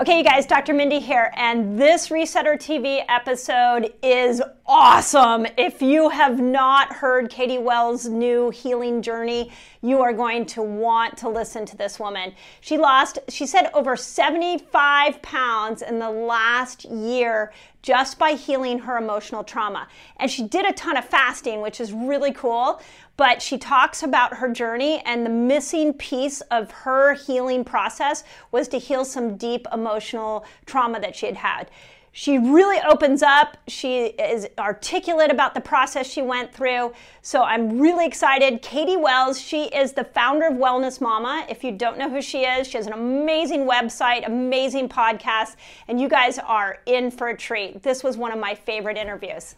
Okay, you guys, Dr. Mindy here, and this Resetter TV episode is awesome. If you have not heard Katie Wells' new healing journey, you are going to want to listen to this woman. She lost, she said, over 75 pounds in the last year just by healing her emotional trauma. And she did a ton of fasting, which is really cool but she talks about her journey and the missing piece of her healing process was to heal some deep emotional trauma that she had had. She really opens up. She is articulate about the process she went through. So I'm really excited. Katie Wells, she is the founder of Wellness Mama. If you don't know who she is, she has an amazing website, amazing podcast, and you guys are in for a treat. This was one of my favorite interviews.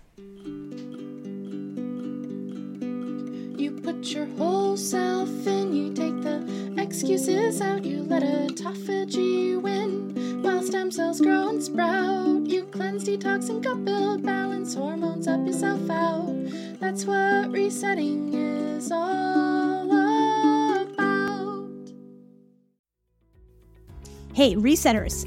You put your whole self in, you take the excuses out, you let autophagy win. While stem cells grow and sprout, you cleanse, detox, and gut build balance, hormones up yourself out. That's what resetting is all about. Hey, resetters.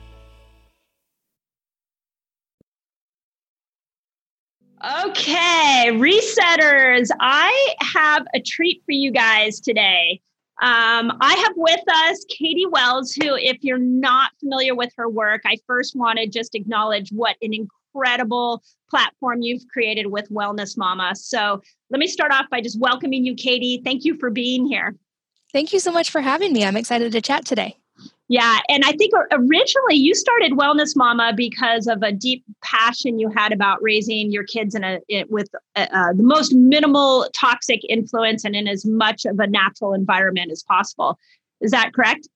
Okay, resetters, I have a treat for you guys today. Um, I have with us Katie Wells, who, if you're not familiar with her work, I first want to just acknowledge what an incredible platform you've created with Wellness Mama. So let me start off by just welcoming you, Katie. Thank you for being here. Thank you so much for having me. I'm excited to chat today. Yeah, and I think originally you started Wellness Mama because of a deep passion you had about raising your kids in a in, with uh, uh, the most minimal toxic influence and in as much of a natural environment as possible. Is that correct?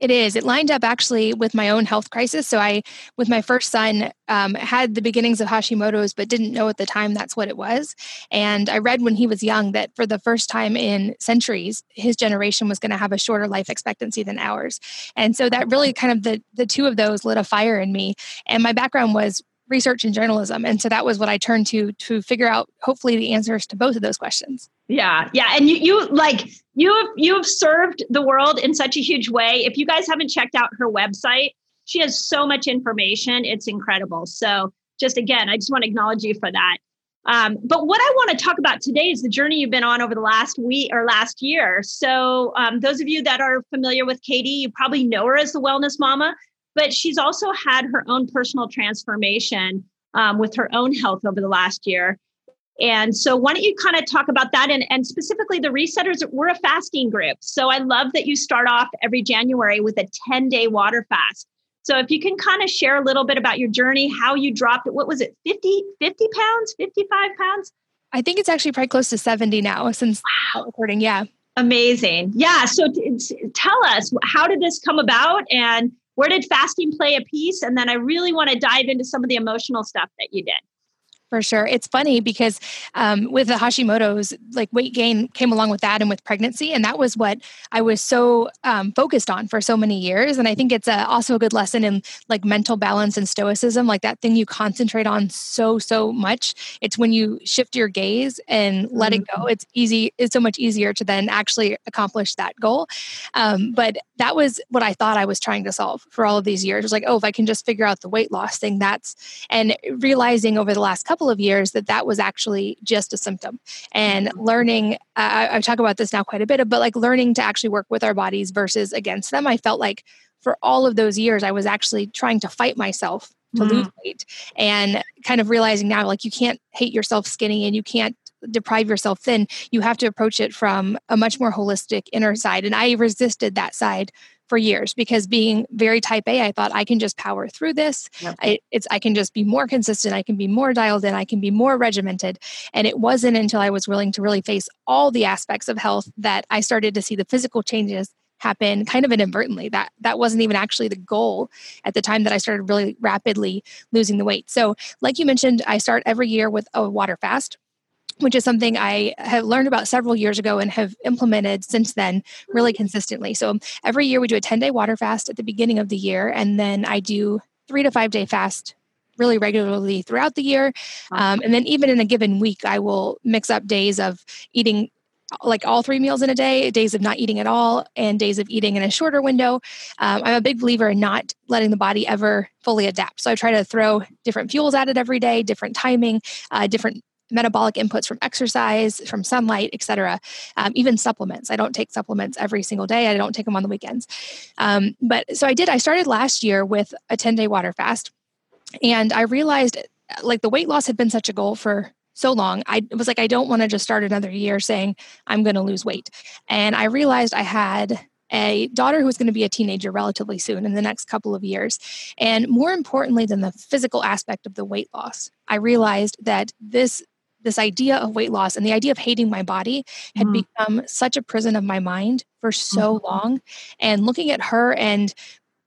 It is. It lined up actually with my own health crisis. So I, with my first son, um, had the beginnings of Hashimoto's, but didn't know at the time that's what it was. And I read when he was young that for the first time in centuries, his generation was going to have a shorter life expectancy than ours. And so that really kind of the the two of those lit a fire in me. And my background was research and journalism. And so that was what i turned to to figure out hopefully the answers to both of those questions. Yeah yeah. And you you like you have you have served the world in such a huge way. If you guys haven't checked out her website she has so much information. It's incredible. So just again i just want to acknowledge you for that. Um, but what i want to talk about today is the journey you've been on over the last week or last year. So um, those of you that are familiar with katie you probably know her as the wellness mama but she's also had her own personal transformation um, with her own health over the last year. And so, why don't you kind of talk about that? And, and specifically, the Resetters, we're a fasting group. So, I love that you start off every January with a 10 day water fast. So, if you can kind of share a little bit about your journey, how you dropped it, what was it, 50, 50 pounds, 55 pounds? I think it's actually probably close to 70 now since wow. recording. Yeah. Amazing. Yeah. So, t- t- tell us, how did this come about? And where did fasting play a piece? And then I really want to dive into some of the emotional stuff that you did. For sure. It's funny because um, with the Hashimoto's, like weight gain came along with that and with pregnancy. And that was what I was so um, focused on for so many years. And I think it's a, also a good lesson in like mental balance and stoicism, like that thing you concentrate on so, so much. It's when you shift your gaze and let mm-hmm. it go, mm-hmm. it's easy, it's so much easier to then actually accomplish that goal. Um, but that was what I thought I was trying to solve for all of these years. It was like, oh, if I can just figure out the weight loss thing, that's, and realizing over the last couple of years that that was actually just a symptom. And learning, uh, I talk about this now quite a bit, but like learning to actually work with our bodies versus against them. I felt like for all of those years, I was actually trying to fight myself to mm. lose weight and kind of realizing now like you can't hate yourself skinny and you can't deprive yourself thin. You have to approach it from a much more holistic inner side. And I resisted that side for years because being very type A, I thought I can just power through this. Yep. I, it's I can just be more consistent. I can be more dialed in. I can be more regimented. And it wasn't until I was willing to really face all the aspects of health that I started to see the physical changes happen kind of inadvertently that that wasn't even actually the goal at the time that i started really rapidly losing the weight so like you mentioned i start every year with a water fast which is something I have learned about several years ago and have implemented since then really consistently. So every year we do a 10 day water fast at the beginning of the year, and then I do three to five day fast really regularly throughout the year. Um, and then even in a given week, I will mix up days of eating like all three meals in a day, days of not eating at all, and days of eating in a shorter window. Um, I'm a big believer in not letting the body ever fully adapt. So I try to throw different fuels at it every day, different timing, uh, different metabolic inputs from exercise, from sunlight, etc. Um, even supplements. I don't take supplements every single day. I don't take them on the weekends. Um, but so I did. I started last year with a 10 day water fast. And I realized like the weight loss had been such a goal for so long. I was like, I don't want to just start another year saying I'm going to lose weight. And I realized I had a daughter who was going to be a teenager relatively soon in the next couple of years. And more importantly than the physical aspect of the weight loss, I realized that this this idea of weight loss and the idea of hating my body had mm. become such a prison of my mind for so mm. long. And looking at her and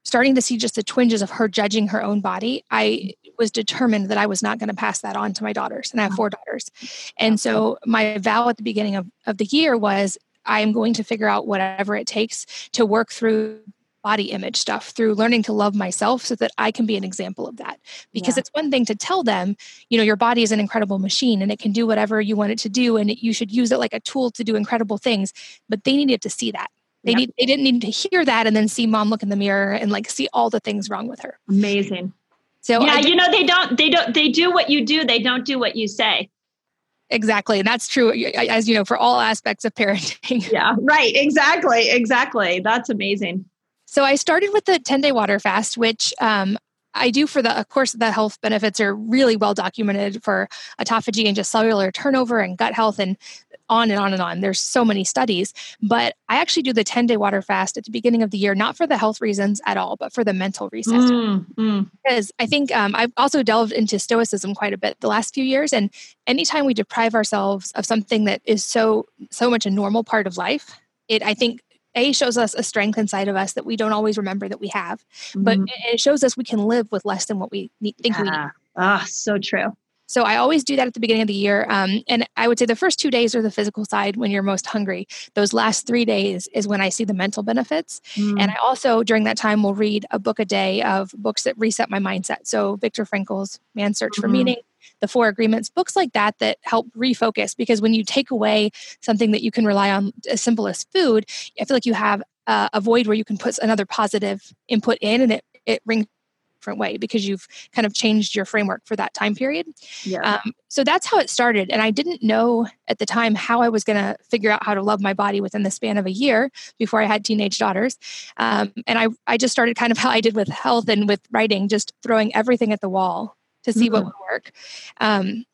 starting to see just the twinges of her judging her own body, I was determined that I was not going to pass that on to my daughters. And I have four daughters. And so my vow at the beginning of, of the year was I am going to figure out whatever it takes to work through body image stuff through learning to love myself so that I can be an example of that. Because yeah. it's one thing to tell them, you know, your body is an incredible machine and it can do whatever you want it to do and you should use it like a tool to do incredible things, but they needed to see that. They need they didn't need to hear that and then see mom look in the mirror and like see all the things wrong with her. Amazing. So Yeah, you know they don't they don't they do what you do, they don't do what you say. Exactly. And that's true, as you know, for all aspects of parenting. Yeah, right. Exactly. Exactly. That's amazing. So I started with the 10 day water fast, which um, I do for the, of course, the health benefits are really well documented for autophagy and just cellular turnover and gut health and on and on and on. There's so many studies, but I actually do the 10 day water fast at the beginning of the year, not for the health reasons at all, but for the mental reset. Mm, mm. Because I think um, I've also delved into stoicism quite a bit the last few years. And anytime we deprive ourselves of something that is so, so much a normal part of life, it, I think, a shows us a strength inside of us that we don't always remember that we have, mm-hmm. but it shows us we can live with less than what we need, think yeah. we need. Ah, so true. So I always do that at the beginning of the year. Um, and I would say the first two days are the physical side when you're most hungry. Those last three days is when I see the mental benefits. Mm. And I also, during that time, will read a book a day of books that reset my mindset. So Viktor Frankl's Man's Search mm-hmm. for Meaning, the four agreements books like that that help refocus because when you take away something that you can rely on as simple as food i feel like you have uh, a void where you can put another positive input in and it, it rings different way because you've kind of changed your framework for that time period. Yeah. Um, so that's how it started. And I didn't know at the time how I was going to figure out how to love my body within the span of a year before I had teenage daughters. Um, and I, I just started kind of how I did with health and with writing, just throwing everything at the wall to see mm-hmm. what would work. Um,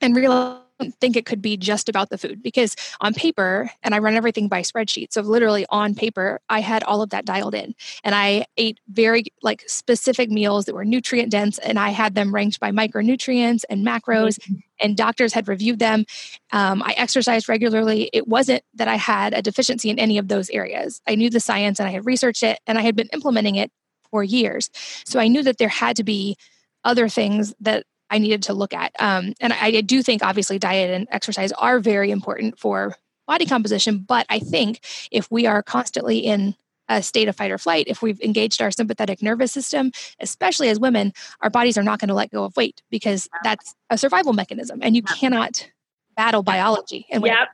and realize think it could be just about the food because on paper, and I run everything by spreadsheet. So literally on paper, I had all of that dialed in. And I ate very like specific meals that were nutrient dense and I had them ranked by micronutrients and macros. Mm-hmm. And doctors had reviewed them. Um, I exercised regularly. It wasn't that I had a deficiency in any of those areas. I knew the science and I had researched it and I had been implementing it for years. So I knew that there had to be other things that I needed to look at. Um, and I, I do think obviously diet and exercise are very important for body composition. But I think if we are constantly in a state of fight or flight, if we've engaged our sympathetic nervous system, especially as women, our bodies are not going to let go of weight because that's a survival mechanism and you cannot battle biology. And yep.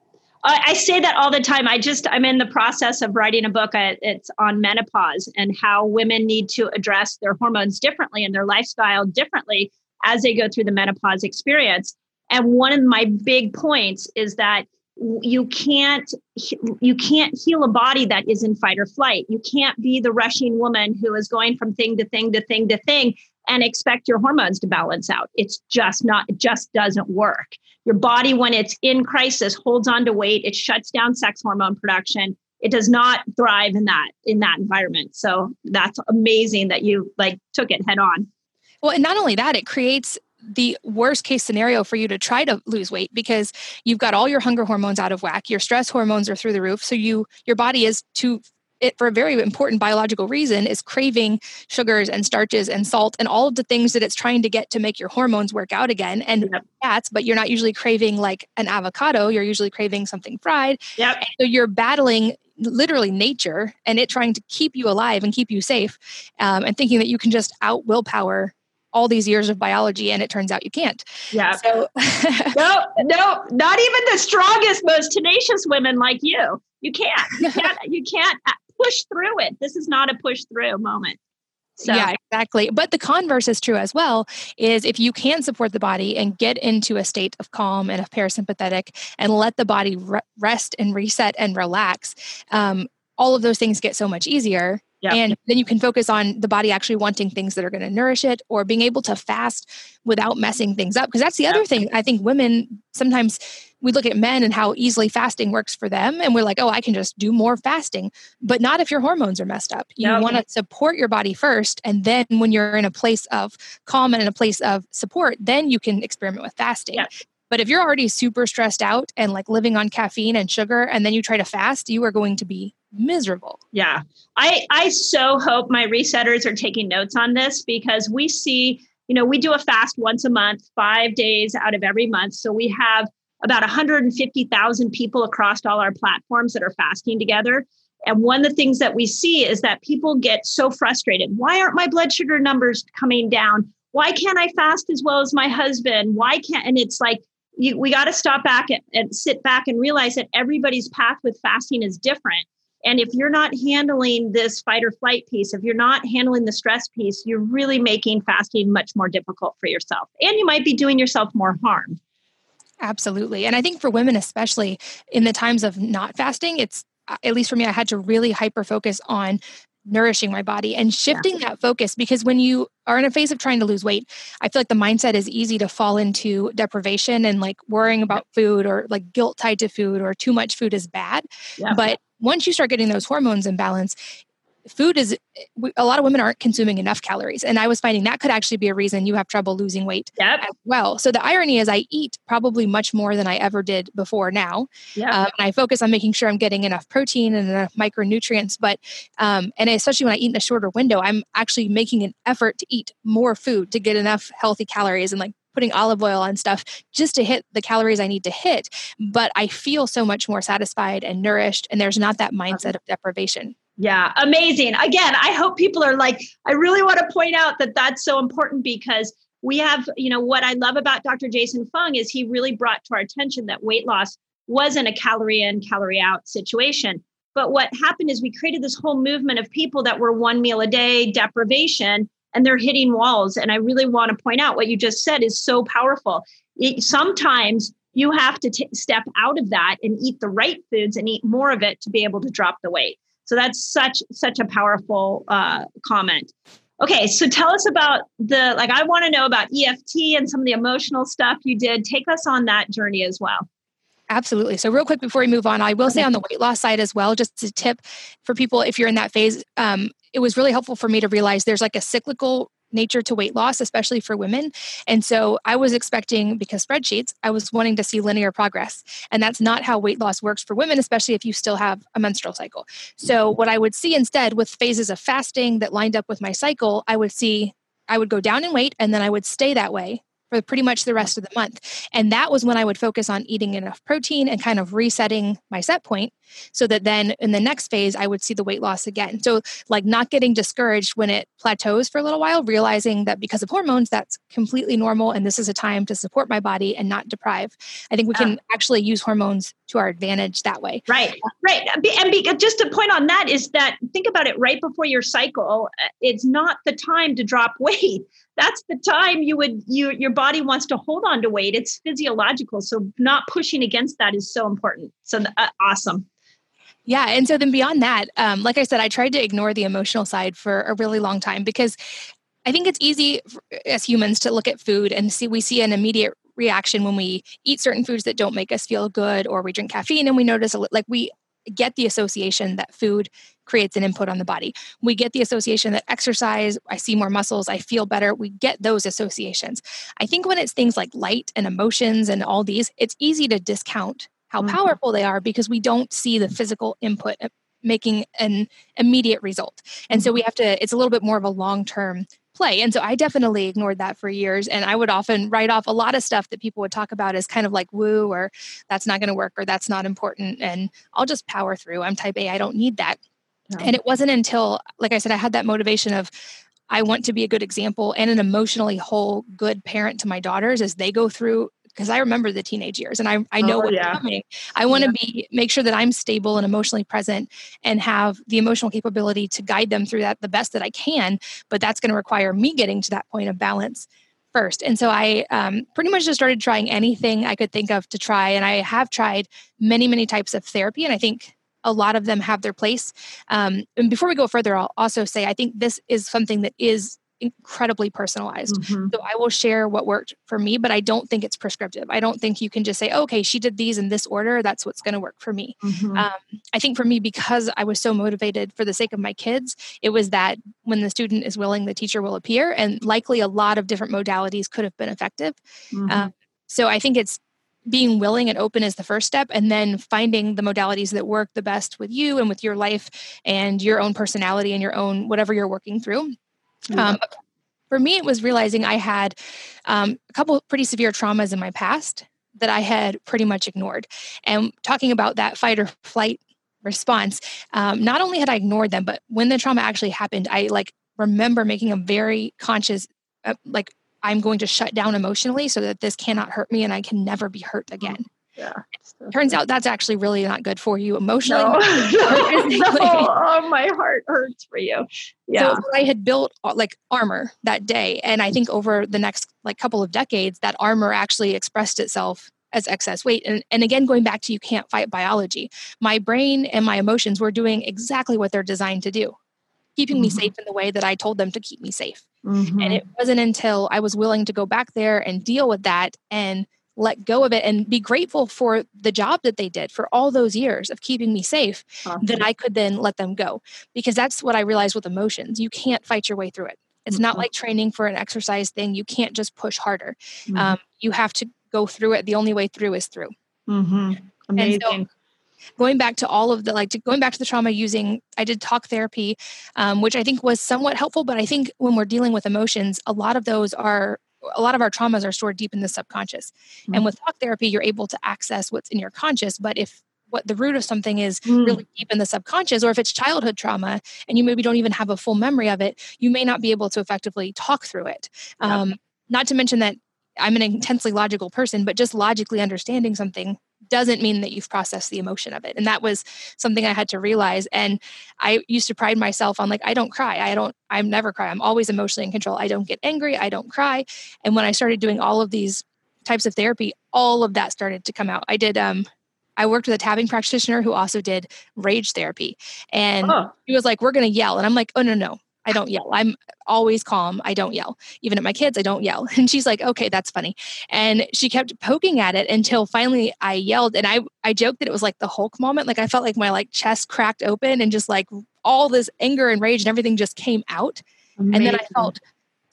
I say that all the time. I just, I'm in the process of writing a book. It's on menopause and how women need to address their hormones differently and their lifestyle differently as they go through the menopause experience. And one of my big points is that you can't you can't heal a body that is in fight or flight. You can't be the rushing woman who is going from thing to thing to thing to thing and expect your hormones to balance out. It's just not it just doesn't work. Your body when it's in crisis holds on to weight, it shuts down sex hormone production. It does not thrive in that in that environment. So that's amazing that you like took it head on. Well, and not only that, it creates the worst case scenario for you to try to lose weight because you've got all your hunger hormones out of whack your stress hormones are through the roof so you your body is to it for a very important biological reason is craving sugars and starches and salt and all of the things that it's trying to get to make your hormones work out again and yep. fats but you're not usually craving like an avocado you're usually craving something fried yep. so you're battling literally nature and it trying to keep you alive and keep you safe um, and thinking that you can just out willpower all these years of biology and it turns out you can't. Yeah. So no, no, not even the strongest, most tenacious women like you. You can't. You can't. you can't push through it. This is not a push through moment. So. Yeah, exactly. But the converse is true as well is if you can support the body and get into a state of calm and of parasympathetic and let the body re- rest and reset and relax, um, all of those things get so much easier Yep. And then you can focus on the body actually wanting things that are going to nourish it or being able to fast without messing things up. Because that's the other thing. I think women sometimes we look at men and how easily fasting works for them. And we're like, oh, I can just do more fasting. But not if your hormones are messed up. You want to support your body first. And then when you're in a place of calm and in a place of support, then you can experiment with fasting. Yep. But if you're already super stressed out and like living on caffeine and sugar, and then you try to fast, you are going to be miserable. Yeah. I I so hope my resetters are taking notes on this because we see, you know, we do a fast once a month, 5 days out of every month. So we have about 150,000 people across all our platforms that are fasting together. And one of the things that we see is that people get so frustrated. Why aren't my blood sugar numbers coming down? Why can't I fast as well as my husband? Why can't and it's like you, we got to stop back and, and sit back and realize that everybody's path with fasting is different and if you're not handling this fight or flight piece, if you're not handling the stress piece, you're really making fasting much more difficult for yourself. And you might be doing yourself more harm. Absolutely. And I think for women, especially in the times of not fasting, it's at least for me, I had to really hyper focus on nourishing my body and shifting yeah. that focus because when you are in a phase of trying to lose weight i feel like the mindset is easy to fall into deprivation and like worrying about food or like guilt tied to food or too much food is bad yeah. but once you start getting those hormones in balance, food is a lot of women aren't consuming enough calories and i was finding that could actually be a reason you have trouble losing weight yep. as well so the irony is i eat probably much more than i ever did before now yep. um, and i focus on making sure i'm getting enough protein and enough micronutrients but um, and especially when i eat in a shorter window i'm actually making an effort to eat more food to get enough healthy calories and like putting olive oil on stuff just to hit the calories I need to hit. But I feel so much more satisfied and nourished, and there's not that mindset of deprivation. Yeah, amazing. Again, I hope people are like, I really want to point out that that's so important because we have, you know, what I love about Dr. Jason Fung is he really brought to our attention that weight loss wasn't a calorie in, calorie out situation. But what happened is we created this whole movement of people that were one meal a day deprivation and they're hitting walls. And I really want to point out what you just said is so powerful. It, sometimes you have to t- step out of that and eat the right foods and eat more of it to be able to drop the weight. So that's such such a powerful uh, comment. Okay, so tell us about the like. I want to know about EFT and some of the emotional stuff you did. Take us on that journey as well. Absolutely. So, real quick before we move on, I will say on the weight loss side as well, just a tip for people if you're in that phase, um, it was really helpful for me to realize there's like a cyclical nature to weight loss, especially for women. And so I was expecting, because spreadsheets, I was wanting to see linear progress. And that's not how weight loss works for women, especially if you still have a menstrual cycle. So, what I would see instead with phases of fasting that lined up with my cycle, I would see I would go down in weight and then I would stay that way for pretty much the rest of the month. And that was when I would focus on eating enough protein and kind of resetting my set point so that then in the next phase I would see the weight loss again. So like not getting discouraged when it plateaus for a little while, realizing that because of hormones that's completely normal and this is a time to support my body and not deprive. I think we can actually use hormones to our advantage that way. Right. Right. And be, just a point on that is that think about it right before your cycle, uh, it's not the time to drop weight that's the time you would you your body wants to hold on to weight it's physiological so not pushing against that is so important so uh, awesome yeah and so then beyond that um, like i said i tried to ignore the emotional side for a really long time because i think it's easy as humans to look at food and see we see an immediate reaction when we eat certain foods that don't make us feel good or we drink caffeine and we notice like we get the association that food creates an input on the body. We get the association that exercise, I see more muscles, I feel better. We get those associations. I think when it's things like light and emotions and all these, it's easy to discount how mm-hmm. powerful they are because we don't see the physical input making an immediate result. And so we mm-hmm. have to, it's a little bit more of a long term play. And so I definitely ignored that for years. And I would often write off a lot of stuff that people would talk about as kind of like woo or that's not going to work or that's not important. And I'll just power through. I'm type A, I don't need that. No. And it wasn't until, like I said, I had that motivation of, I want to be a good example and an emotionally whole, good parent to my daughters as they go through because I remember the teenage years and I, I know oh, what's yeah. coming. I want to yeah. be make sure that I'm stable and emotionally present and have the emotional capability to guide them through that the best that I can. But that's going to require me getting to that point of balance first. And so I um, pretty much just started trying anything I could think of to try. And I have tried many, many types of therapy. And I think a lot of them have their place. Um, and before we go further, I'll also say I think this is something that is incredibly personalized. Mm-hmm. So I will share what worked for me, but I don't think it's prescriptive. I don't think you can just say, oh, okay, she did these in this order. That's what's going to work for me. Mm-hmm. Um, I think for me, because I was so motivated for the sake of my kids, it was that when the student is willing, the teacher will appear. And likely a lot of different modalities could have been effective. Mm-hmm. Um, so I think it's being willing and open is the first step and then finding the modalities that work the best with you and with your life and your own personality and your own whatever you're working through um, for me, it was realizing I had um, a couple pretty severe traumas in my past that I had pretty much ignored. And talking about that fight or flight response, um, not only had I ignored them, but when the trauma actually happened, I like remember making a very conscious, uh, like, I'm going to shut down emotionally so that this cannot hurt me and I can never be hurt again. Yeah. Turns out that's actually really not good for you emotionally. No. no. Oh, my heart hurts for you. Yeah. So I had built uh, like armor that day. And I think over the next like couple of decades, that armor actually expressed itself as excess weight. And, and again, going back to you can't fight biology, my brain and my emotions were doing exactly what they're designed to do keeping mm-hmm. me safe in the way that I told them to keep me safe. Mm-hmm. And it wasn't until I was willing to go back there and deal with that and let go of it and be grateful for the job that they did for all those years of keeping me safe, awesome. then I could then let them go. Because that's what I realized with emotions. You can't fight your way through it. It's mm-hmm. not like training for an exercise thing. You can't just push harder. Mm-hmm. Um, you have to go through it. The only way through is through. Mm-hmm. Amazing. So, going back to all of the like to, going back to the trauma using i did talk therapy um, which i think was somewhat helpful but i think when we're dealing with emotions a lot of those are a lot of our traumas are stored deep in the subconscious. Mm-hmm. And with talk therapy, you're able to access what's in your conscious. But if what the root of something is mm. really deep in the subconscious, or if it's childhood trauma and you maybe don't even have a full memory of it, you may not be able to effectively talk through it. Um, not to mention that I'm an intensely logical person, but just logically understanding something doesn't mean that you've processed the emotion of it. And that was something I had to realize. And I used to pride myself on like, I don't cry. I don't, I'm never cry. I'm always emotionally in control. I don't get angry. I don't cry. And when I started doing all of these types of therapy, all of that started to come out. I did, um, I worked with a tapping practitioner who also did rage therapy. And oh. he was like, We're going to yell. And I'm like, Oh, no, no, I don't yell. I'm always calm. I don't yell. Even at my kids, I don't yell. And she's like, okay, that's funny. And she kept poking at it until finally I yelled. And I, I joked that it was like the Hulk moment. Like I felt like my like chest cracked open and just like all this anger and rage and everything just came out. Amazing. And then I felt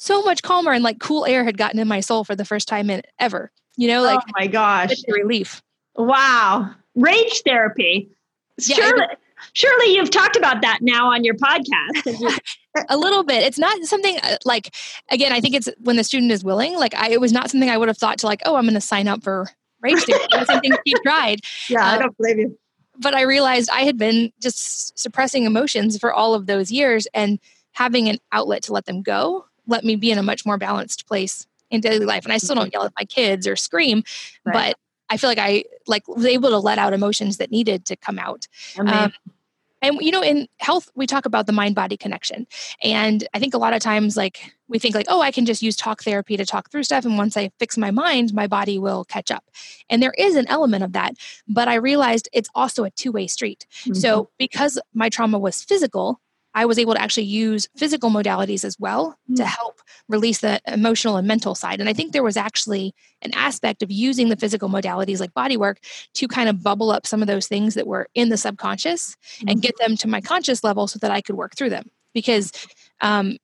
so much calmer and like cool air had gotten in my soul for the first time in ever. You know, like oh my gosh, relief. Wow, rage therapy. Yeah, surely, surely you've talked about that now on your podcast. a little bit. It's not something uh, like, again, I think it's when the student is willing. Like, I, it was not something I would have thought to like, oh, I'm going to sign up for rage therapy. That's something she tried. Yeah, um, I don't blame you. But I realized I had been just suppressing emotions for all of those years, and having an outlet to let them go let me be in a much more balanced place in daily life. And I still don't mm-hmm. yell at my kids or scream, right. but I feel like I like was able to let out emotions that needed to come out. Um, and you know in health we talk about the mind body connection. And i think a lot of times like we think like oh i can just use talk therapy to talk through stuff and once i fix my mind my body will catch up. And there is an element of that but i realized it's also a two-way street. Mm-hmm. so because my trauma was physical I was able to actually use physical modalities as well mm. to help release the emotional and mental side. And I think there was actually an aspect of using the physical modalities like body work to kind of bubble up some of those things that were in the subconscious mm. and get them to my conscious level so that I could work through them. Because um,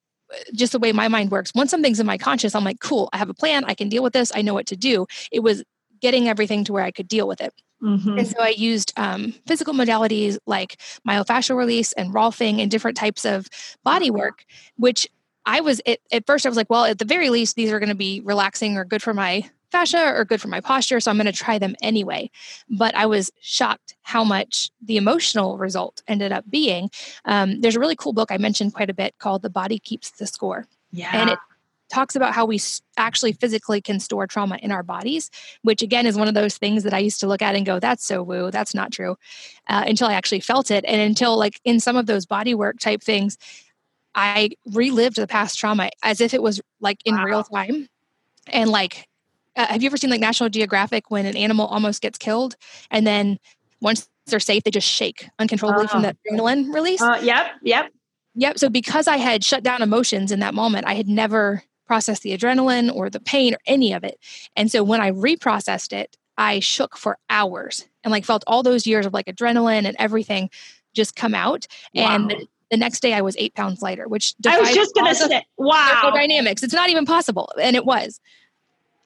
just the way my mind works, once something's in my conscious, I'm like, cool, I have a plan, I can deal with this, I know what to do. It was getting everything to where I could deal with it. Mm-hmm. And so I used um, physical modalities like myofascial release and rolfing and different types of body work, which I was at, at first I was like, well, at the very least, these are going to be relaxing or good for my fascia or good for my posture. So I'm going to try them anyway. But I was shocked how much the emotional result ended up being. Um, there's a really cool book I mentioned quite a bit called The Body Keeps the Score. Yeah. And it talks about how we actually physically can store trauma in our bodies, which again is one of those things that I used to look at and go, that's so woo, that's not true, uh, until I actually felt it. And until, like, in some of those body work type things, I relived the past trauma as if it was like in wow. real time. And, like, uh, have you ever seen like National Geographic when an animal almost gets killed and then once they're safe, they just shake uncontrollably from that adrenaline release? Uh, yep, yep. Yep. So because I had shut down emotions in that moment, I had never process the adrenaline or the pain or any of it. And so when I reprocessed it, I shook for hours and like felt all those years of like adrenaline and everything just come out. Wow. And the, the, next day I was eight pounds lighter, which I was just going to say, wow. Dynamics. It's not even possible. And it was.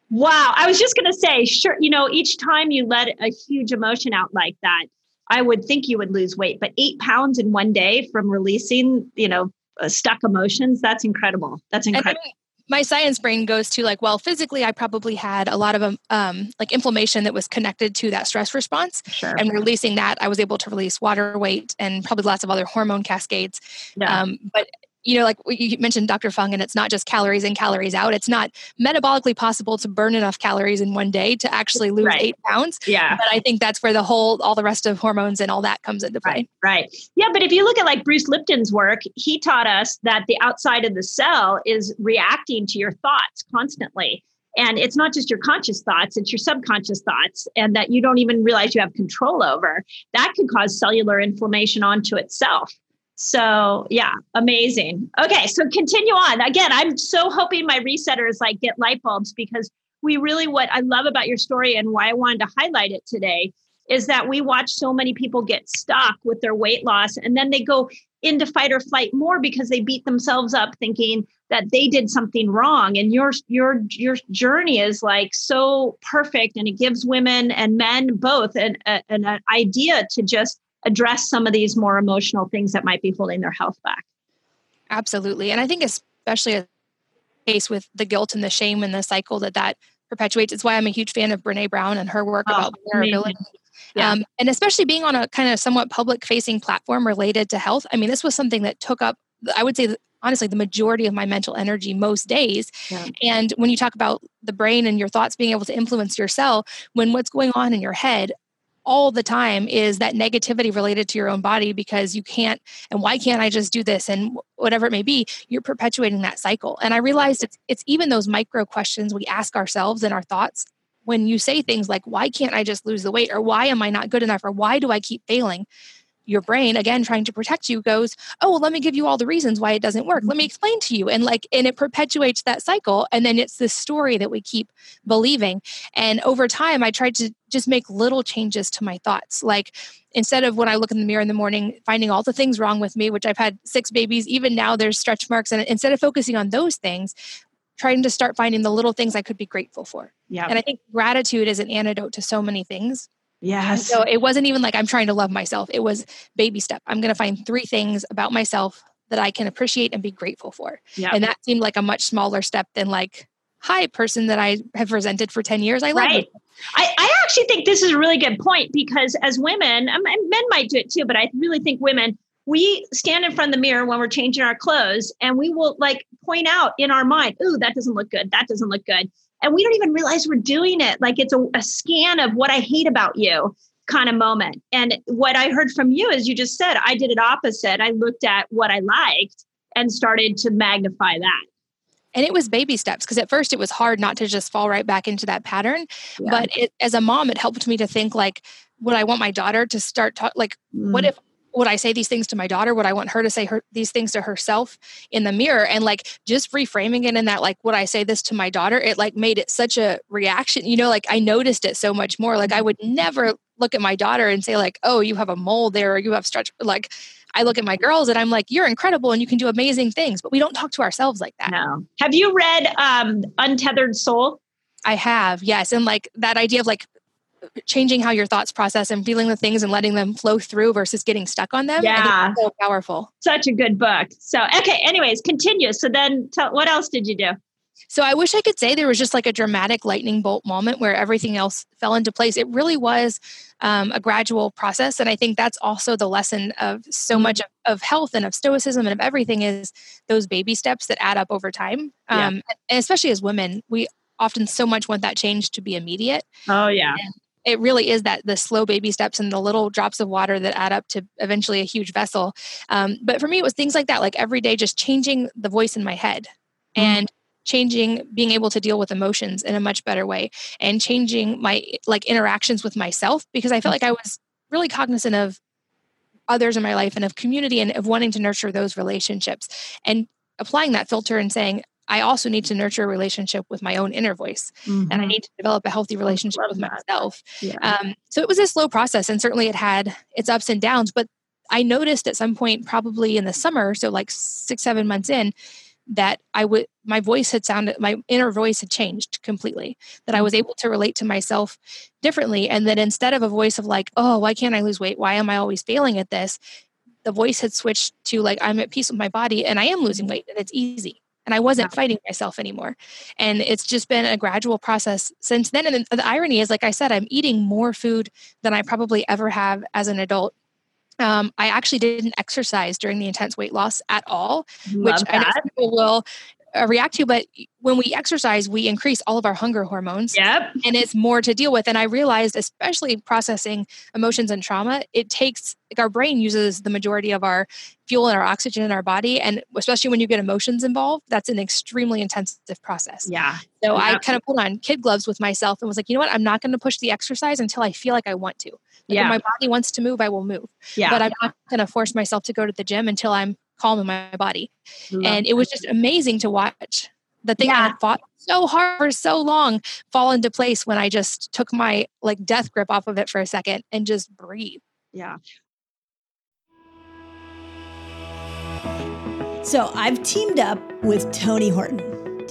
Wow. I was just going to say, sure, you know, each time you let a huge emotion out like that, I would think you would lose weight, but eight pounds in one day from releasing, you know, uh, stuck emotions, that's incredible. That's incredible my science brain goes to like well physically i probably had a lot of um, um, like inflammation that was connected to that stress response sure. and releasing that i was able to release water weight and probably lots of other hormone cascades yeah. um, but you know, like you mentioned Dr. Fung, and it's not just calories in, calories out. It's not metabolically possible to burn enough calories in one day to actually lose right. eight pounds. Yeah. But I think that's where the whole, all the rest of hormones and all that comes into play. Right. right. Yeah. But if you look at like Bruce Lipton's work, he taught us that the outside of the cell is reacting to your thoughts constantly. And it's not just your conscious thoughts, it's your subconscious thoughts, and that you don't even realize you have control over. That can cause cellular inflammation onto itself. So yeah, amazing. Okay, so continue on. Again, I'm so hoping my resetters like get light bulbs because we really what I love about your story and why I wanted to highlight it today is that we watch so many people get stuck with their weight loss and then they go into fight or flight more because they beat themselves up thinking that they did something wrong and your your your journey is like so perfect and it gives women and men both an, an, an idea to just address some of these more emotional things that might be holding their health back. Absolutely. And I think especially a case with the guilt and the shame and the cycle that that perpetuates. It's why I'm a huge fan of Brene Brown and her work oh, about vulnerability. Yeah. Um, and especially being on a kind of somewhat public facing platform related to health. I mean, this was something that took up, I would say, honestly, the majority of my mental energy most days. Yeah. And when you talk about the brain and your thoughts being able to influence your cell, when what's going on in your head all the time is that negativity related to your own body because you can't and why can't i just do this? And whatever it may be you're perpetuating that cycle. And i realized it's it's even those micro questions we ask ourselves and our thoughts when you say things like why can't i just lose the weight? or why am i not good enough? or why do i keep failing your brain again trying to protect you goes oh well let me give you all the reasons why it doesn't work. Let me mm-hmm. explain to you and like and it perpetuates that cycle and then it's this story that we keep believing. And over time i tried to just make little changes to my thoughts. Like instead of when i look in the mirror in the morning finding all the things wrong with me which i've had six babies even now there's stretch marks and instead of focusing on those things trying to start finding the little things i could be grateful for. Yeah and i think gratitude is an antidote to so many things Yes. So it wasn't even like I'm trying to love myself. It was baby step. I'm going to find three things about myself that I can appreciate and be grateful for. Yep. And that seemed like a much smaller step than like, hi, person that I have resented for 10 years. I love right. I, I actually think this is a really good point because as women, um, men might do it too, but I really think women, we stand in front of the mirror when we're changing our clothes and we will like point out in our mind, ooh, that doesn't look good. That doesn't look good and we don't even realize we're doing it. Like it's a, a scan of what i hate about you kind of moment. And what i heard from you is you just said i did it opposite. I looked at what i liked and started to magnify that. And it was baby steps because at first it was hard not to just fall right back into that pattern. Yeah. but it, as a mom it helped me to think like would i want my daughter to start talk like mm. what if would I say these things to my daughter? Would I want her to say her, these things to herself in the mirror? And like just reframing it in that, like, would I say this to my daughter? It like made it such a reaction. You know, like I noticed it so much more. Like I would never look at my daughter and say, like, oh, you have a mole there or you have stretch. Like I look at my girls and I'm like, you're incredible and you can do amazing things. But we don't talk to ourselves like that. No. Have you read um, Untethered Soul? I have, yes. And like that idea of like changing how your thoughts process and feeling the things and letting them flow through versus getting stuck on them. Yeah. so powerful. Such a good book. So, okay. Anyways, continue. So then tell, what else did you do? So I wish I could say there was just like a dramatic lightning bolt moment where everything else fell into place. It really was um, a gradual process. And I think that's also the lesson of so mm-hmm. much of, of, health and of stoicism and of everything is those baby steps that add up over time. Um, yeah. And especially as women, we often so much want that change to be immediate. Oh yeah. And it really is that the slow baby steps and the little drops of water that add up to eventually a huge vessel. Um, but for me, it was things like that, like every day, just changing the voice in my head mm-hmm. and changing being able to deal with emotions in a much better way and changing my like interactions with myself because i felt like i was really cognizant of others in my life and of community and of wanting to nurture those relationships and applying that filter and saying I also need to nurture a relationship with my own inner voice, mm-hmm. and I mm-hmm. need to develop a healthy relationship with myself. Yeah. Um, so it was a slow process, and certainly it had its ups and downs. But I noticed at some point, probably in the summer, so like six, seven months in, that I would my voice had sounded my inner voice had changed completely. That I was able to relate to myself differently, and that instead of a voice of like, oh, why can't I lose weight? Why am I always failing at this? The voice had switched to like, I'm at peace with my body, and I am losing weight, and it's easy and I wasn't fighting myself anymore. And it's just been a gradual process since then. And the irony is, like I said, I'm eating more food than I probably ever have as an adult. Um, I actually didn't exercise during the intense weight loss at all, Love which that. I know people will uh, react to. But when we exercise, we increase all of our hunger hormones. Yep. And it's more to deal with. And I realized, especially processing emotions and trauma, it takes like our brain uses the majority of our fuel and our oxygen in our body. And especially when you get emotions involved, that's an extremely intensive process. Yeah. So yeah. I kind of put on kid gloves with myself and was like, you know what? I'm not going to push the exercise until I feel like I want to. Like yeah. My body wants to move, I will move. Yeah. But I'm not going to force myself to go to the gym until I'm calm in my body. Love and it was just amazing to watch the thing yeah. I had fought so hard for so long fall into place when I just took my like death grip off of it for a second and just breathe. Yeah. So I've teamed up with Tony Horton.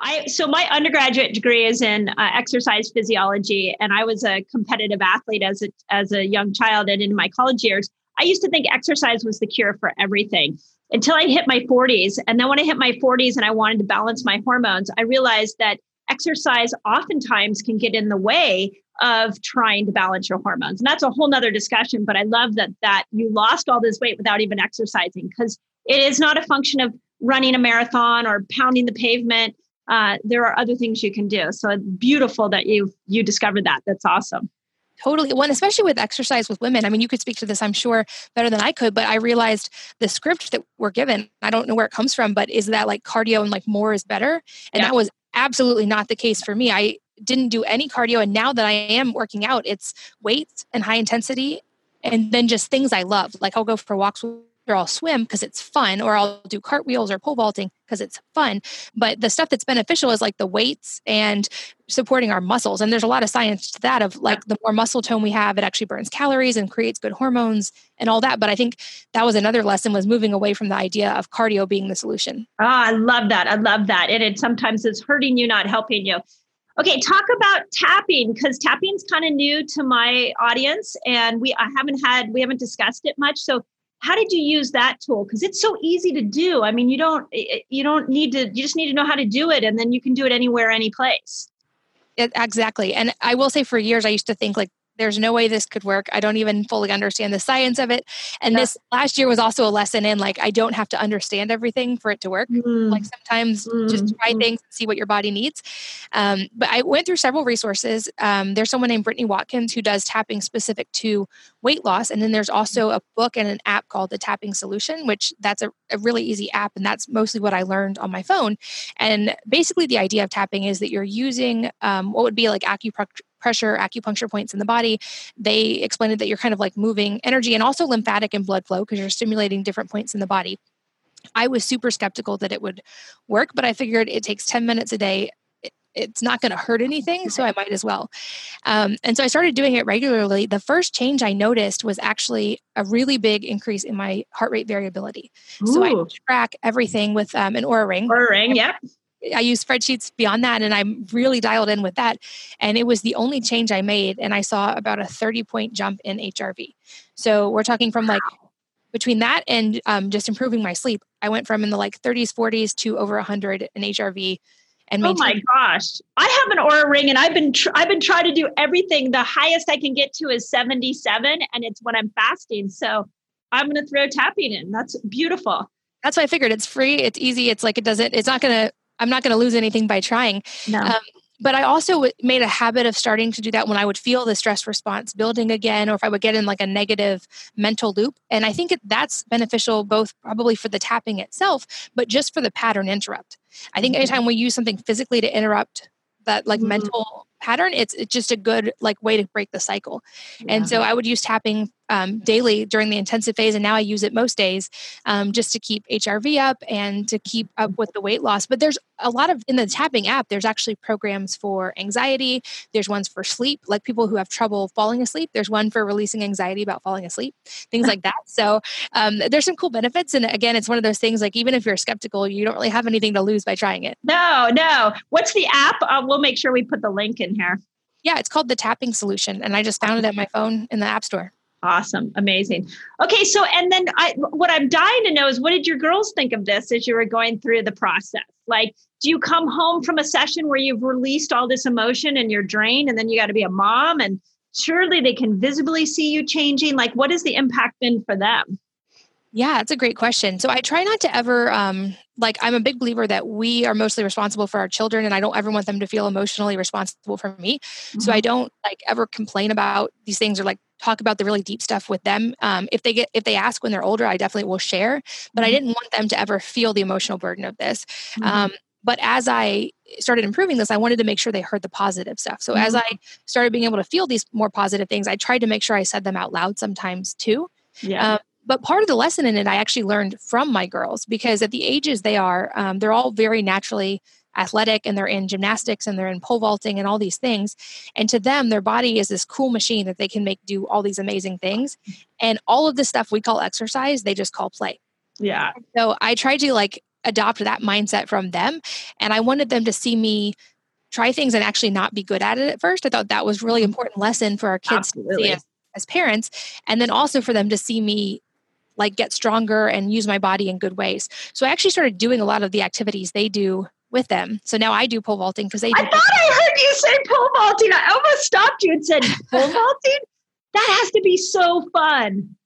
I so my undergraduate degree is in uh, exercise physiology, and I was a competitive athlete as a as a young child and in my college years. I used to think exercise was the cure for everything until I hit my 40s, and then when I hit my 40s and I wanted to balance my hormones, I realized that exercise oftentimes can get in the way of trying to balance your hormones, and that's a whole nother discussion. But I love that that you lost all this weight without even exercising because it is not a function of running a marathon or pounding the pavement uh, there are other things you can do. So beautiful that you you discovered that. That's awesome. Totally. One, especially with exercise with women. I mean, you could speak to this, I'm sure, better than I could, but I realized the script that we're given, I don't know where it comes from, but is that like cardio and like more is better? And yeah. that was absolutely not the case for me. I didn't do any cardio. And now that I am working out, it's weights and high intensity and then just things I love. Like I'll go for walks or I'll swim because it's fun, or I'll do cartwheels or pole vaulting because it's fun. But the stuff that's beneficial is like the weights and supporting our muscles. And there's a lot of science to that of like the more muscle tone we have, it actually burns calories and creates good hormones and all that. But I think that was another lesson was moving away from the idea of cardio being the solution. Ah, I love that. I love that. And it sometimes is hurting you, not helping you. Okay, talk about tapping because tapping's kind of new to my audience, and we I haven't had we haven't discussed it much. So how did you use that tool? Because it's so easy to do. I mean you don't you don't need to you just need to know how to do it and then you can do it anywhere any place exactly. And i will say for years i used to think like there's no way this could work. I don't even fully understand the science of it. And yeah. this last year was also a lesson in like, I don't have to understand everything for it to work. Mm. Like sometimes mm. just try mm. things and see what your body needs. Um, but I went through several resources. Um, there's someone named Brittany Watkins who does tapping specific to weight loss. And then there's also a book and an app called the Tapping Solution, which that's a, a really easy app. And that's mostly what I learned on my phone. And basically, the idea of tapping is that you're using um, what would be like acupuncture pressure acupuncture points in the body. They explained that you're kind of like moving energy and also lymphatic and blood flow because you're stimulating different points in the body. I was super skeptical that it would work, but I figured it takes 10 minutes a day. It's not going to hurt anything, so I might as well. Um, and so I started doing it regularly. The first change I noticed was actually a really big increase in my heart rate variability. Ooh. So I track everything with um, an Oura ring. Oura ring, yep. I use spreadsheets beyond that, and I'm really dialed in with that. And it was the only change I made, and I saw about a 30 point jump in HRV. So we're talking from like between that and um, just improving my sleep, I went from in the like 30s, 40s to over 100 in HRV. And oh my gosh, I have an Oura ring, and I've been tr- I've been trying to do everything. The highest I can get to is 77, and it's when I'm fasting. So I'm going to throw tapping in. That's beautiful. That's why I figured it's free, it's easy, it's like it doesn't, it's not going to I'm not going to lose anything by trying. No. Um, but I also made a habit of starting to do that when I would feel the stress response building again, or if I would get in like a negative mental loop. And I think it, that's beneficial both probably for the tapping itself, but just for the pattern interrupt. I think mm-hmm. anytime we use something physically to interrupt that like mm-hmm. mental pattern, it's, it's just a good like way to break the cycle. Yeah. And so I would use tapping um, daily during the intensive phase, and now I use it most days um, just to keep HRV up and to keep up with the weight loss. But there's a lot of in the tapping app. There's actually programs for anxiety. There's ones for sleep, like people who have trouble falling asleep. There's one for releasing anxiety about falling asleep, things like that. So um, there's some cool benefits. And again, it's one of those things like even if you're skeptical, you don't really have anything to lose by trying it. No, no. What's the app? Uh, we'll make sure we put the link in here. Yeah, it's called the Tapping Solution, and I just found it at my phone in the App Store. Awesome, amazing. Okay, so and then I, what I'm dying to know is what did your girls think of this as you were going through the process? Like, do you come home from a session where you've released all this emotion and you're drained, and then you got to be a mom, and surely they can visibly see you changing? Like, what has the impact been for them? Yeah, that's a great question. So I try not to ever um like I'm a big believer that we are mostly responsible for our children and I don't ever want them to feel emotionally responsible for me. Mm-hmm. So I mm-hmm. don't like ever complain about these things or like talk about the really deep stuff with them. Um, if they get if they ask when they're older, I definitely will share, but mm-hmm. I didn't want them to ever feel the emotional burden of this. Mm-hmm. Um, but as I started improving this, I wanted to make sure they heard the positive stuff. So as mm-hmm. I started being able to feel these more positive things, I tried to make sure I said them out loud sometimes too. Yeah. Um, but part of the lesson in it i actually learned from my girls because at the ages they are um, they're all very naturally athletic and they're in gymnastics and they're in pole vaulting and all these things. And to them their body is this cool machine that they can make do all these amazing things. And all of the stuff we call exercise they just call play. Yeah. So i tried to like adopt that mindset from them. And i wanted them to see me try things and actually not be good at it at first. I thought that was really mm-hmm. important lesson for our kids to see as, as parents. And then also for them to see me like get stronger and use my body in good ways. So I actually started doing a lot of the activities they do with them. So now I do pole vaulting because they. I thought I heard you say pole vaulting. I almost stopped you and said pole vaulting. That has to be so fun.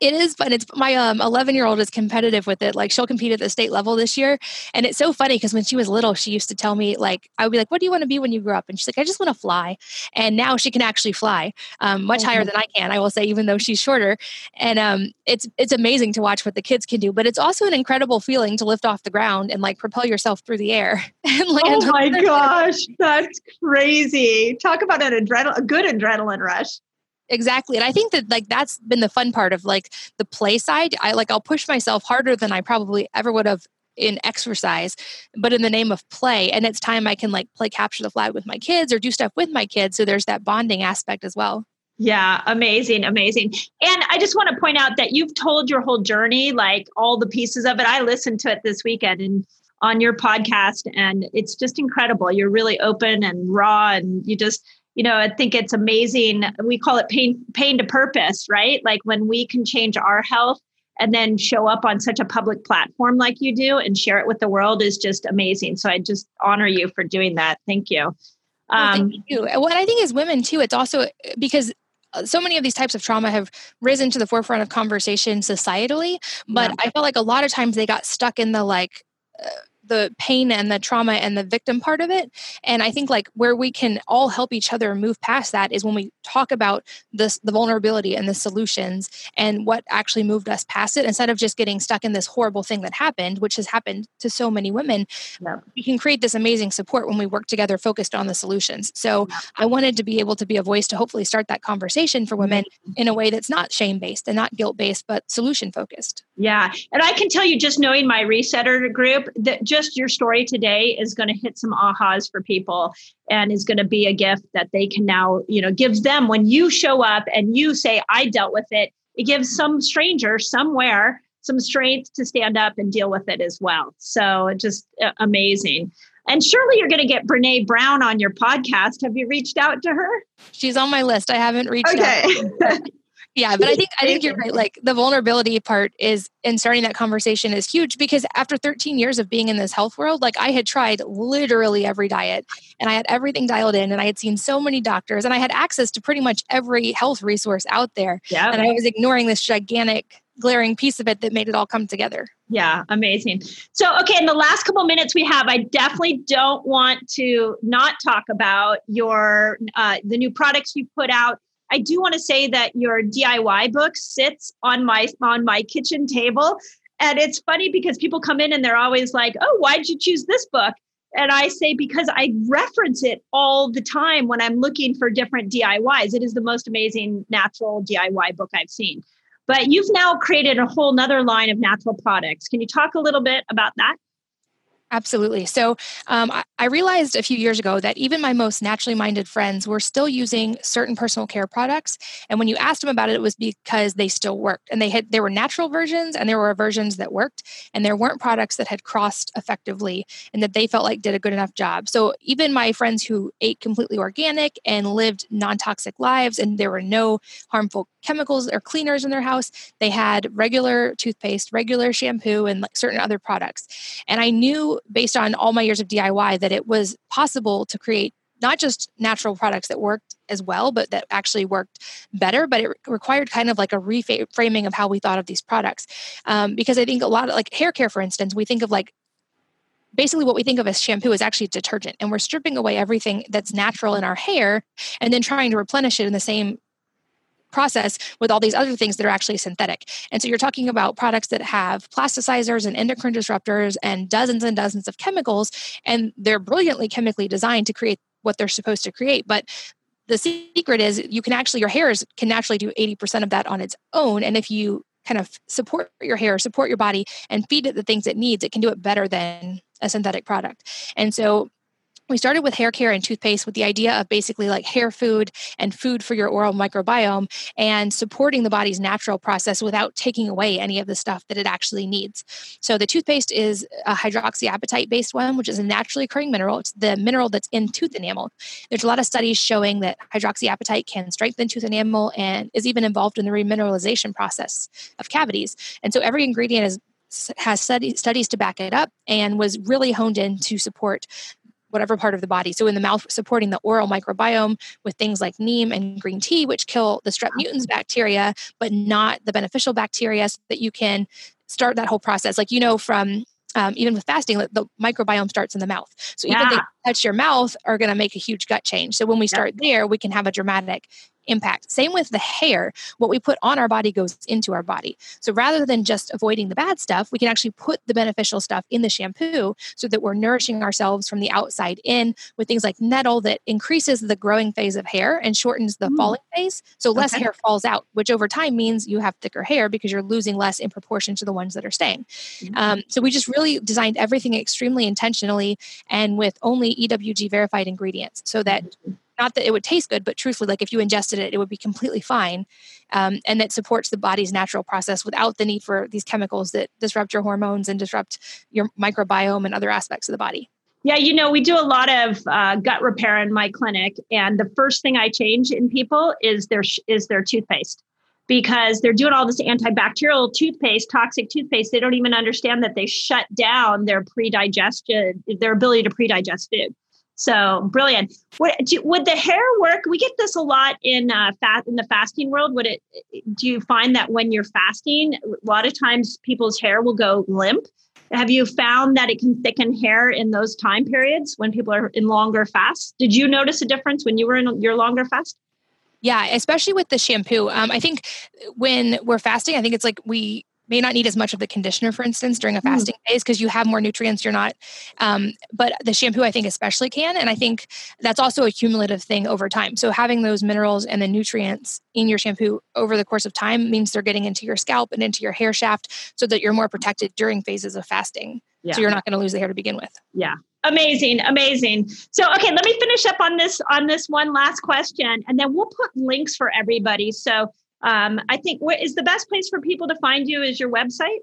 It is fun. It's my um 11 year old is competitive with it. Like she'll compete at the state level this year, and it's so funny because when she was little, she used to tell me like I would be like, "What do you want to be when you grow up?" And she's like, "I just want to fly." And now she can actually fly, um, much mm-hmm. higher than I can. I will say, even though she's shorter, and um, it's it's amazing to watch what the kids can do. But it's also an incredible feeling to lift off the ground and like propel yourself through the air and land. Oh my gosh, that's crazy! Talk about an adrenaline, a good adrenaline rush exactly and i think that like that's been the fun part of like the play side i like i'll push myself harder than i probably ever would have in exercise but in the name of play and it's time i can like play capture the flag with my kids or do stuff with my kids so there's that bonding aspect as well yeah, amazing, amazing. And I just want to point out that you've told your whole journey, like all the pieces of it. I listened to it this weekend and on your podcast, and it's just incredible. You're really open and raw, and you just you know i think it's amazing. We call it pain pain to purpose right? Like when we can change our health and then show up on such a public platform like you do and share it with the world is just amazing. So i just honor you for doing that. Thank you. Um, thank you. what i think is women too it's also because uh, so many of these types of trauma have risen to the forefront of conversation societally but yeah. i felt like a lot of times they got stuck in the like uh, the pain and the trauma and the victim part of it. And i think like where we can all help each other move past that is when we talk about this the vulnerability and the solutions and what actually moved us past it instead of just getting stuck in this horrible thing that happened which has happened to so many women. Yeah. we can create this amazing support when we work together focused on the solutions. So yeah. i wanted to be able to be a voice to hopefully start that conversation for women in a way that's not shame based and not guilt based but solution focused yeah and i can tell you just knowing my resetter group that just your story today is going to hit some ahas for people and is going to be a gift that they can now, you know, gives them when you show up and you say, I dealt with it, it gives some stranger somewhere some strength to stand up and deal with it as well. So it's just uh, amazing. And surely you're going to get Brene Brown on your podcast. Have you reached out to her? She's on my list. I haven't reached okay. out. yeah but i think i think you're right. Like the vulnerability part is in starting that conversation is huge because after 13 years of being in this health world like i had tried literally every diet and i had everything dialed in and i had seen so many doctors and i had access to pretty much every health resource out there. Yeah. and i was ignoring this gigantic glaring piece of it that made it all come together. Yeah amazing. So okay in the last couple minutes we have i definitely don't want to not talk about your uh, the new products you put out I do want to say that your DIY book sits on my on my kitchen table. And it's funny because people come in and they're always like, "Oh, why'd you choose this book?" And I say because I reference it all the time when I'm looking for different DIYs. It is the most amazing natural DIY book I've seen. But you've now created a whole nother line of natural products. Can you talk a little bit about that? Absolutely. So um, I, I realized a few years ago that even my most naturally minded friends were still using certain personal care products. And when you asked them about it, it was because they still worked. And they had there were natural versions and there were versions that worked. And there weren't products that had crossed effectively and that they felt like did a good enough job. So even my friends who ate completely organic and lived non-toxic lives and there were no harmful chemicals or cleaners in their house, they had regular toothpaste, regular shampoo, and like certain other products. And I knew based on all my years of DIY that it was possible to create not just natural products that worked as well, but that actually worked better. But it required kind of like a reframing of how we thought of these products. Um, because I think a lot of like hair care, for instance, we think of like basically what we think of as shampoo is actually detergent and we're stripping away everything that's natural in our hair and then trying to replenish it in the same process with all these other things that are actually synthetic. And so you're talking about products that have plasticizers and endocrine disruptors and dozens and dozens of chemicals, and they're brilliantly chemically designed to create what they're supposed to create. But the secret is you can actually, your hairs can naturally do 80% of that on its own. And if you kind of support your hair, support your body, and feed it the things it needs, it can do it better than a synthetic product. And so we started with hair care and toothpaste with the idea of basically like hair food and food for your oral microbiome and supporting the body's natural process without taking away any of the stuff that it actually needs. So the toothpaste is a hydroxyapatite based one, which is a naturally occurring mineral. It's the mineral that's in tooth enamel. There's a lot of studies showing that hydroxyapatite can strengthen tooth enamel and is even involved in the remineralization process of cavities. And so every ingredient is has study, studies to back it up and was really honed in to support whatever part of the body. So in the mouth, supporting the oral microbiome with things like neem and green tea, which kill the strep mutans bacteria, but not the beneficial bacteria, so that you can start that whole process. Like you know from um, even with fasting, the microbiome starts in the mouth. So even yeah. they touch your mouth are going to make a huge gut change. So when we start there, we can have a dramatic impact. Same with the hair. What we put on our body goes into our body. So rather than just avoiding the bad stuff, we can actually put the beneficial stuff in the shampoo so that we're nourishing ourselves from the outside in with things like nettle that increases the growing phase of hair and shortens the mm. falling phase. So less okay. hair falls out, which over time means you have thicker hair because you're losing less in proportion to the ones that are staying. Mm. Um, so we just really designed everything extremely intentionally and with only EWG verified ingredients so that mm-hmm not that it would taste good, but truthfully, like if you ingested it, it would be completely fine. Um, and that supports the body's natural process without the need for these chemicals that disrupt your hormones and disrupt your microbiome and other aspects of the body. Yeah, you know, we do a lot of uh, gut repair in my clinic, and the first thing I change in people is their is their toothpaste because they're doing all this antibacterial toothpaste, toxic toothpaste. They don't even understand that they shut down their pre-digestion, their ability to pre-digest food. So brilliant. Would, do, would the hair work? We get this a lot in uh, fat in the fasting world. Would it? Do you find that when you're fasting, a lot of times people's hair will go limp? Have you found that it can thicken hair in those time periods when people are in longer fasts? Did you notice a difference when you were in your longer fast? Yeah, especially with the shampoo. Um, I think when we're fasting, I think it's like we may not need as much of the conditioner, for instance, during a hmm. fasting mm. phase because you have more nutrients. You're not, um, but the shampoo I think especially can, and I think that's also a cumulative thing over time. So having those minerals and the nutrients in your shampoo over the course of time means they're getting into your scalp and into your hair shaft, so that you're more protected during phases of fasting. Yeah. So you're not going to lose the hair to begin with. Yeah, amazing amazing so okay let me finish up on this on this one last question and then we'll put links for everybody so um, I think what is the best place for people to find you is your website.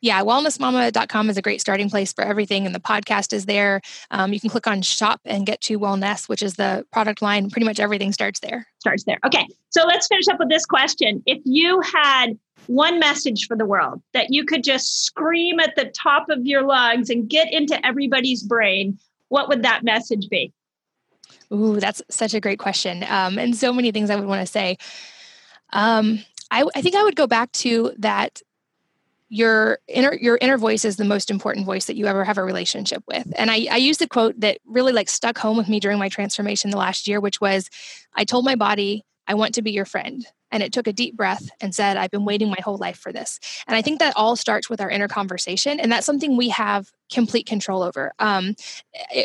Yeah, wellnessmama.com is a great starting place for everything, and the podcast is there. Um, you can click on shop and get to Wellnesse, which is the product line. Pretty much everything starts there. Starts there. Okay, so let's finish up with this question. If you had one message for the world that you could just scream at the top of your lungs and get into everybody's brain, what would that message be? Ooh, that's such a great question. Um, and so many things I would want to say. Um, I, I think I would go back to that your inner your inner voice is the most important voice that you ever have a relationship with. And i, I used a quote that really like stuck home with me during my transformation the last year which was i told my body i want to be your friend and it took a deep breath and said, I've been waiting my whole life for this. And I think that all starts with our inner conversation. And that's something we have complete control over. Um,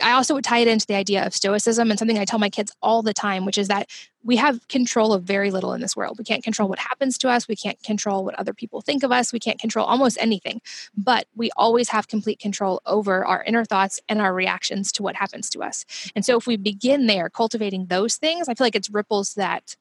I also would tie it into the idea of stoicism and something I tell my kids all the time, which is that we have control of very little in this world. We can't control what happens to us. We can't control what other people think of us. We can't control almost anything. But we always have complete control over our inner thoughts and our reactions to what happens to us. And so if we begin there, cultivating those things, I feel like it's ripples that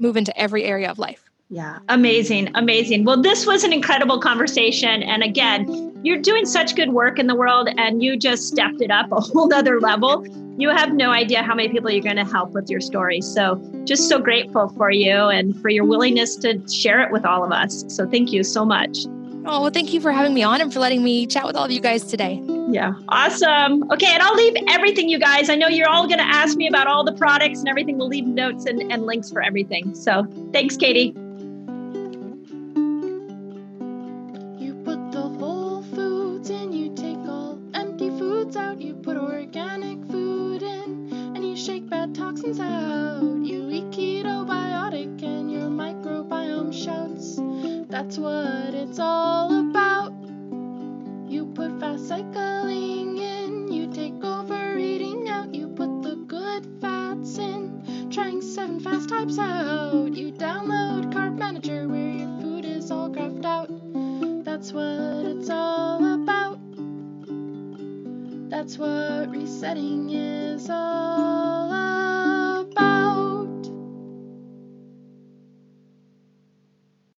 move into every area of life. Yeah, amazing, amazing. Well, this was an incredible conversation. And again, you're doing such good work in the world and you just stepped it up a whole nother level. You have no idea how many people you're going to help with your story. So, just so grateful for you and for your willingness to share it with all of us. So, thank you so much. Oh, well, thank you for having me on and for letting me chat with all of you guys today. Yeah, awesome. Okay, and I'll leave everything, you guys. I know you're all going to ask me about all the products and everything. We'll leave notes and, and links for everything. So, thanks, Katie.